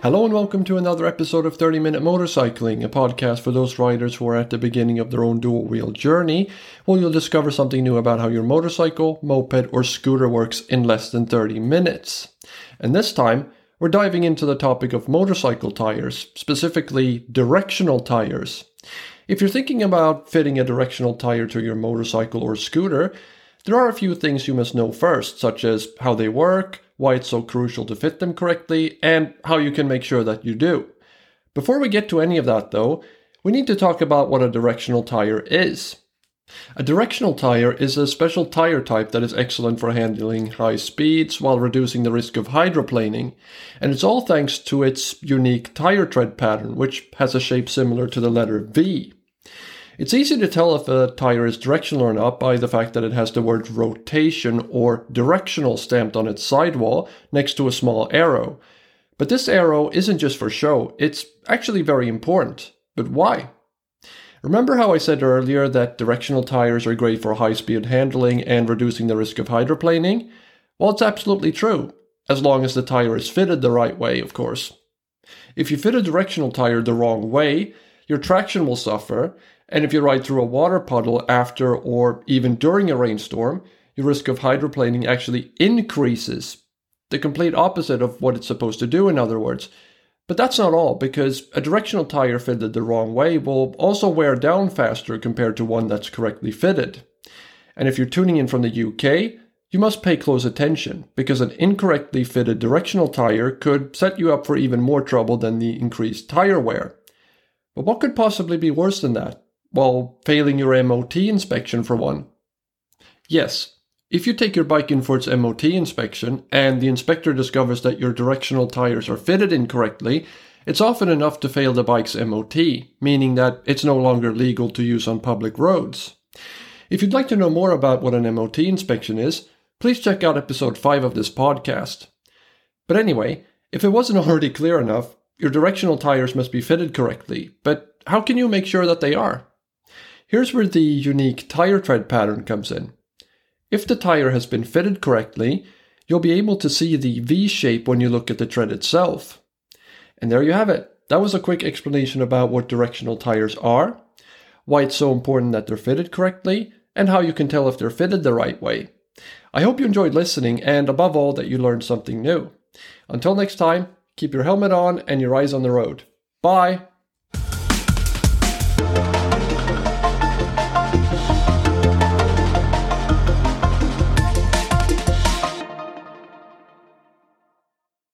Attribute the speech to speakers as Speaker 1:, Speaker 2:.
Speaker 1: Hello and welcome to another episode of 30 Minute Motorcycling, a podcast for those riders who are at the beginning of their own dual wheel journey, where you'll discover something new about how your motorcycle, moped, or scooter works in less than 30 minutes. And this time, we're diving into the topic of motorcycle tires, specifically directional tires. If you're thinking about fitting a directional tire to your motorcycle or scooter, there are a few things you must know first, such as how they work, why it's so crucial to fit them correctly, and how you can make sure that you do. Before we get to any of that, though, we need to talk about what a directional tire is. A directional tire is a special tire type that is excellent for handling high speeds while reducing the risk of hydroplaning, and it's all thanks to its unique tire tread pattern, which has a shape similar to the letter V. It's easy to tell if a tire is directional or not by the fact that it has the word rotation or directional stamped on its sidewall next to a small arrow. But this arrow isn't just for show, it's actually very important. But why? Remember how I said earlier that directional tires are great for high speed handling and reducing the risk of hydroplaning? Well, it's absolutely true, as long as the tire is fitted the right way, of course. If you fit a directional tire the wrong way, your traction will suffer, and if you ride through a water puddle after or even during a rainstorm, your risk of hydroplaning actually increases. The complete opposite of what it's supposed to do, in other words. But that's not all, because a directional tire fitted the wrong way will also wear down faster compared to one that's correctly fitted. And if you're tuning in from the UK, you must pay close attention, because an incorrectly fitted directional tire could set you up for even more trouble than the increased tire wear. But what could possibly be worse than that? Well, failing your MOT inspection for one. Yes, if you take your bike in for its MOT inspection and the inspector discovers that your directional tires are fitted incorrectly, it's often enough to fail the bike's MOT, meaning that it's no longer legal to use on public roads. If you'd like to know more about what an MOT inspection is, please check out episode 5 of this podcast. But anyway, if it wasn't already clear enough, your directional tires must be fitted correctly, but how can you make sure that they are? Here's where the unique tire tread pattern comes in. If the tire has been fitted correctly, you'll be able to see the V shape when you look at the tread itself. And there you have it. That was a quick explanation about what directional tires are, why it's so important that they're fitted correctly, and how you can tell if they're fitted the right way. I hope you enjoyed listening and above all that you learned something new. Until next time, keep your helmet on and your eyes on the road. Bye!